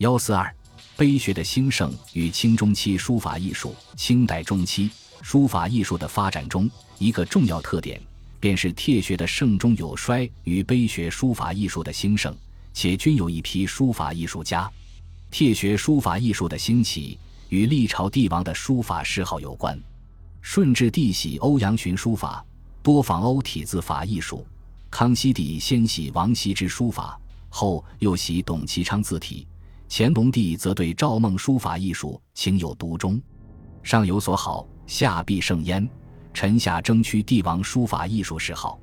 幺四二，碑学的兴盛与清中期书法艺术、清代中期书法艺术的发展中一个重要特点，便是帖学的盛中有衰与碑学书法艺术的兴盛，且均有一批书法艺术家。帖学书法艺术的兴起与历朝帝王的书法嗜好有关。顺治帝喜欧阳询书法，多仿欧体字法艺术；康熙帝先喜王羲之书法，后又喜董其昌字体。乾隆帝则对赵孟书法艺术情有独钟，上有所好，下必甚焉。臣下争取帝王书法艺术嗜好，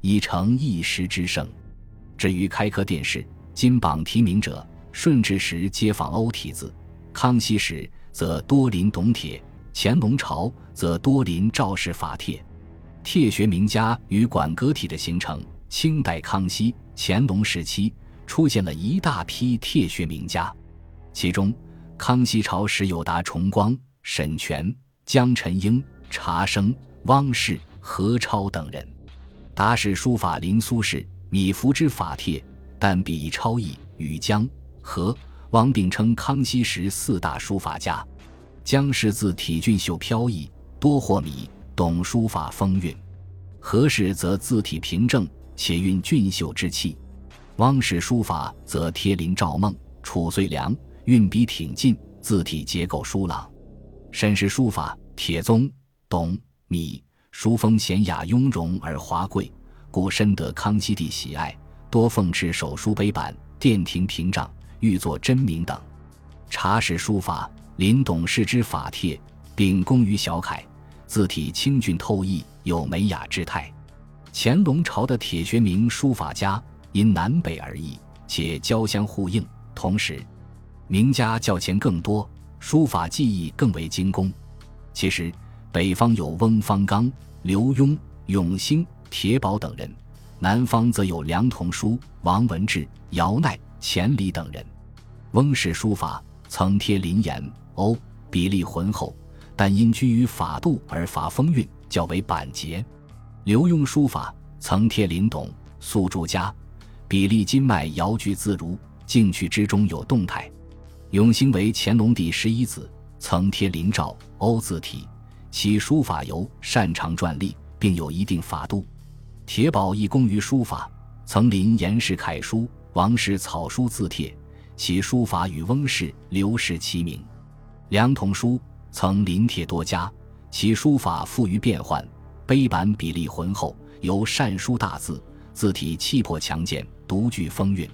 已成一时之盛。至于开科殿试、金榜题名者，顺治时皆仿欧体字，康熙时则多临董帖，乾隆朝则多临赵氏法帖。帖学名家与馆阁体的形成，清代康熙、乾隆时期。出现了一大批帖学名家，其中康熙朝时有达崇光、沈泉、江辰英、查生、汪氏、何超等人。达氏书法临苏轼、米芾之法帖，但比超逸、与江、何、汪并称康熙时四大书法家。江氏字体俊秀飘逸，多获米，懂书法风韵；何氏则字体平正，且蕴俊秀之气。汪氏书法则贴临赵孟、褚遂良，运笔挺进，字体结构疏朗。沈氏书法，铁宗、董、米，书风娴雅雍容而华贵，故深得康熙帝喜爱，多奉敕手书碑板、殿庭屏障，御作真名等。查氏书法，临董氏之法帖，并工于小楷，字体清俊透逸，有美雅之态。乾隆朝的铁学名书法家。因南北而异，且交相呼应。同时，名家较前更多，书法技艺更为精工。其实，北方有翁方刚、刘墉、永兴、铁宝等人；南方则有梁同书、王文志、姚鼐、钱理等人。翁氏书法曾贴临岩、欧，比例浑厚，但因居于法度而乏风韵，较为板结。刘墉书法曾贴临董、苏朱家。比例筋脉摇举自如，静趣之中有动态。永兴为乾隆帝十一子，曾贴临诏欧字体，其书法尤擅长篆隶，并有一定法度。铁宝亦工于书法，曾临严氏楷书、王氏草书字帖，其书法与翁氏、刘氏齐名。梁同书曾临帖多家，其书法富于变幻，碑版比例浑厚，尤善书大字，字体气魄强健。独具风韵，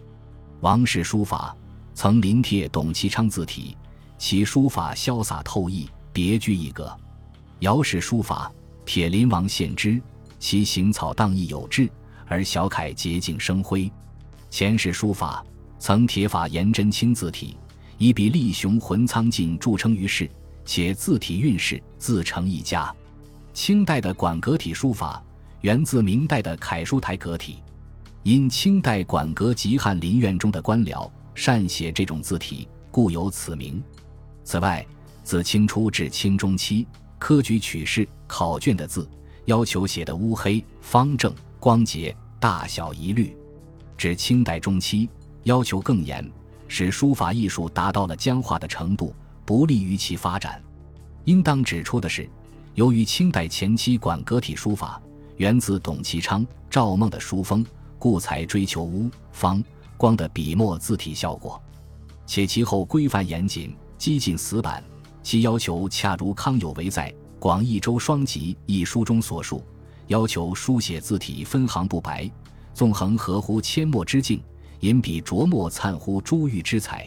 王氏书法曾临帖董其昌字体，其书法潇洒透逸，别具一格。姚氏书法铁林王献之，其行草荡逸有致，而小楷洁净生辉。钱氏书法曾帖法颜真卿字体，以笔力雄浑苍劲著称于世，且字体韵势自成一家。清代的馆阁体书法源自明代的楷书台阁体。因清代馆阁及翰林院中的官僚善写这种字体，故有此名。此外，自清初至清中期，科举取士考卷的字要求写得乌黑、方正、光洁，大小一律。至清代中期，要求更严，使书法艺术达到了僵化的程度，不利于其发展。应当指出的是，由于清代前期馆阁体书法源自董其昌、赵孟的书风。故才追求乌、方、光的笔墨字体效果，且其后规范严谨、激进死板，其要求恰如康有为在《广义周双集》一书中所述，要求书写字体分行不白，纵横合乎阡陌之境，引笔琢墨灿乎珠玉之彩，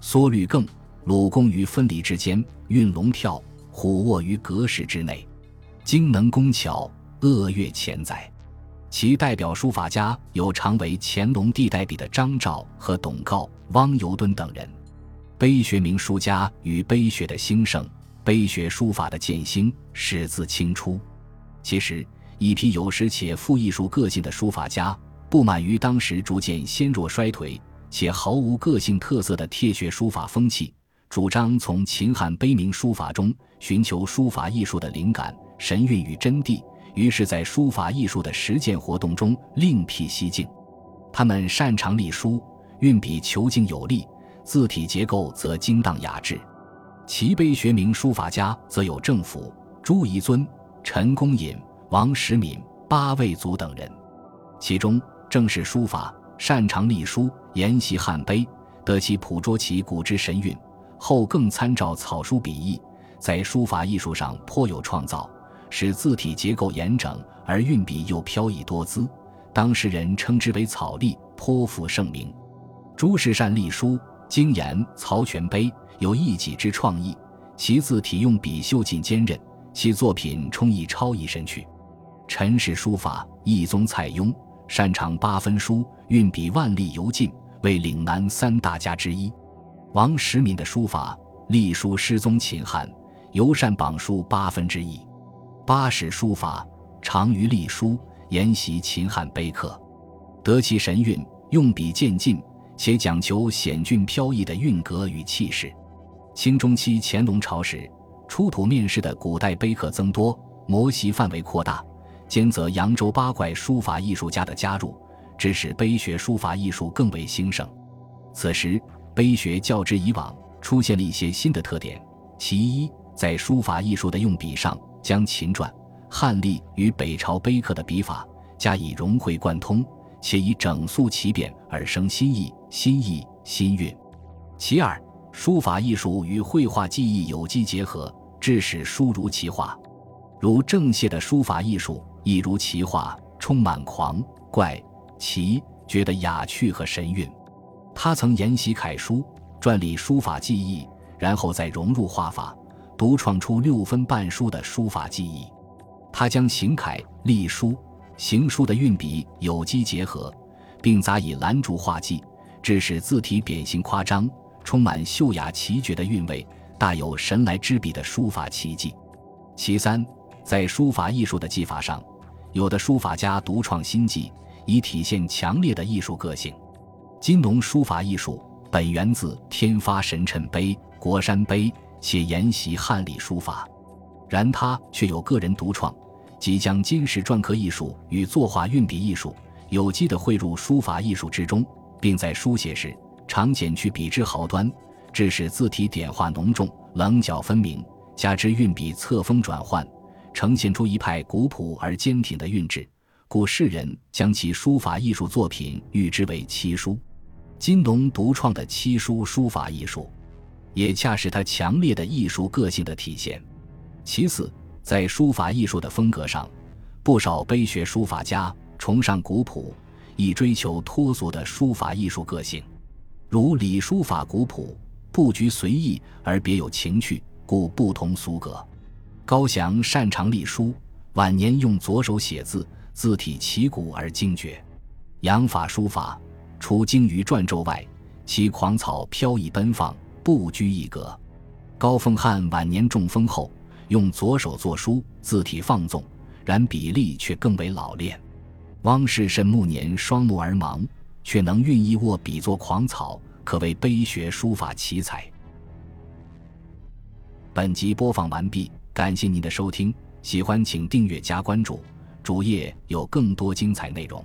缩律更，鲁工于分离之间，运龙跳，虎卧于格式之内，精能工巧，恶月潜载。其代表书法家有常为乾隆帝代笔的张照和董诰、汪尤敦等人。碑学名书家与碑学的兴盛、碑学书法的渐兴始自清初。其实，一批有识且富艺术个性的书法家，不满于当时逐渐纤弱衰颓且毫无个性特色的帖学书法风气，主张从秦汉碑铭书法中寻求书法艺术的灵感、神韵与真谛。于是，在书法艺术的实践活动中另辟蹊径。他们擅长隶书，运笔遒劲有力，字体结构则精当雅致。其碑学名书法家则有郑府、朱彝尊、陈公隐、王时敏八位祖等人，其中正是书法擅长隶书，研习汉碑，得其捕捉其古之神韵。后更参照草书笔意，在书法艺术上颇有创造，使字体结构严整，而运笔又飘逸多姿。当时人称之为草隶，颇负盛名。朱士善隶书精研曹全碑，有一己之创意，其字体用笔秀劲坚韧，其作品充溢超逸神趣。陈氏书法一宗蔡邕，擅长八分书，运笔万历尤劲，为岭南三大家之一。王时敏的书法隶书师宗秦汉，尤善榜书八分之一。八史书法长于隶书，研习秦汉碑刻，得其神韵，用笔渐进，且讲求险峻飘逸的韵格与气势。清中期乾隆朝时，出土面世的古代碑刻增多，模习范围扩大，兼则扬州八怪书法艺术家的加入，致使碑学书法艺术更为兴盛。此时。碑学较之以往出现了一些新的特点。其一，在书法艺术的用笔上，将秦篆、汉隶与北朝碑刻的笔法加以融会贯通，且以整肃其变而生新意、新意、新韵。其二，书法艺术与绘画技艺有机结合，致使书如其画。如郑燮的书法艺术亦如其画，充满狂怪奇绝的雅趣和神韵。他曾研习楷书，撰立书法技艺，然后再融入画法，独创出六分半书的书法技艺。他将行楷、隶书、行书的运笔有机结合，并杂以兰竹画技，致使字体扁形夸张，充满秀雅奇绝的韵味，大有神来之笔的书法奇迹。其三，在书法艺术的技法上，有的书法家独创新技，以体现强烈的艺术个性。金农书法艺术本源自天发神谶碑、国山碑，且沿袭汉隶书法，然他却有个人独创，即将金石篆刻艺术与作画运笔艺术有机地汇入书法艺术之中，并在书写时常减去笔之毫端，致使字体点画浓重、棱角分明，加之运笔侧锋转换，呈现出一派古朴而坚挺的韵致，故世人将其书法艺术作品誉之为七书。金农独创的七书书法艺术，也恰是他强烈的艺术个性的体现。其次，在书法艺术的风格上，不少碑学书法家崇尚古朴，以追求脱俗的书法艺术个性。如李书法古朴，布局随意而别有情趣，故不同俗格。高翔擅长隶书，晚年用左手写字，字体奇古而精绝。杨法书法。除精于篆轴外，其狂草飘逸奔放，不拘一格。高凤翰晚年中风后，用左手作书，字体放纵，然笔力却更为老练。汪士慎暮年双目而盲，却能运意握笔作狂草，可谓碑学书法奇才。本集播放完毕，感谢您的收听，喜欢请订阅加关注，主页有更多精彩内容。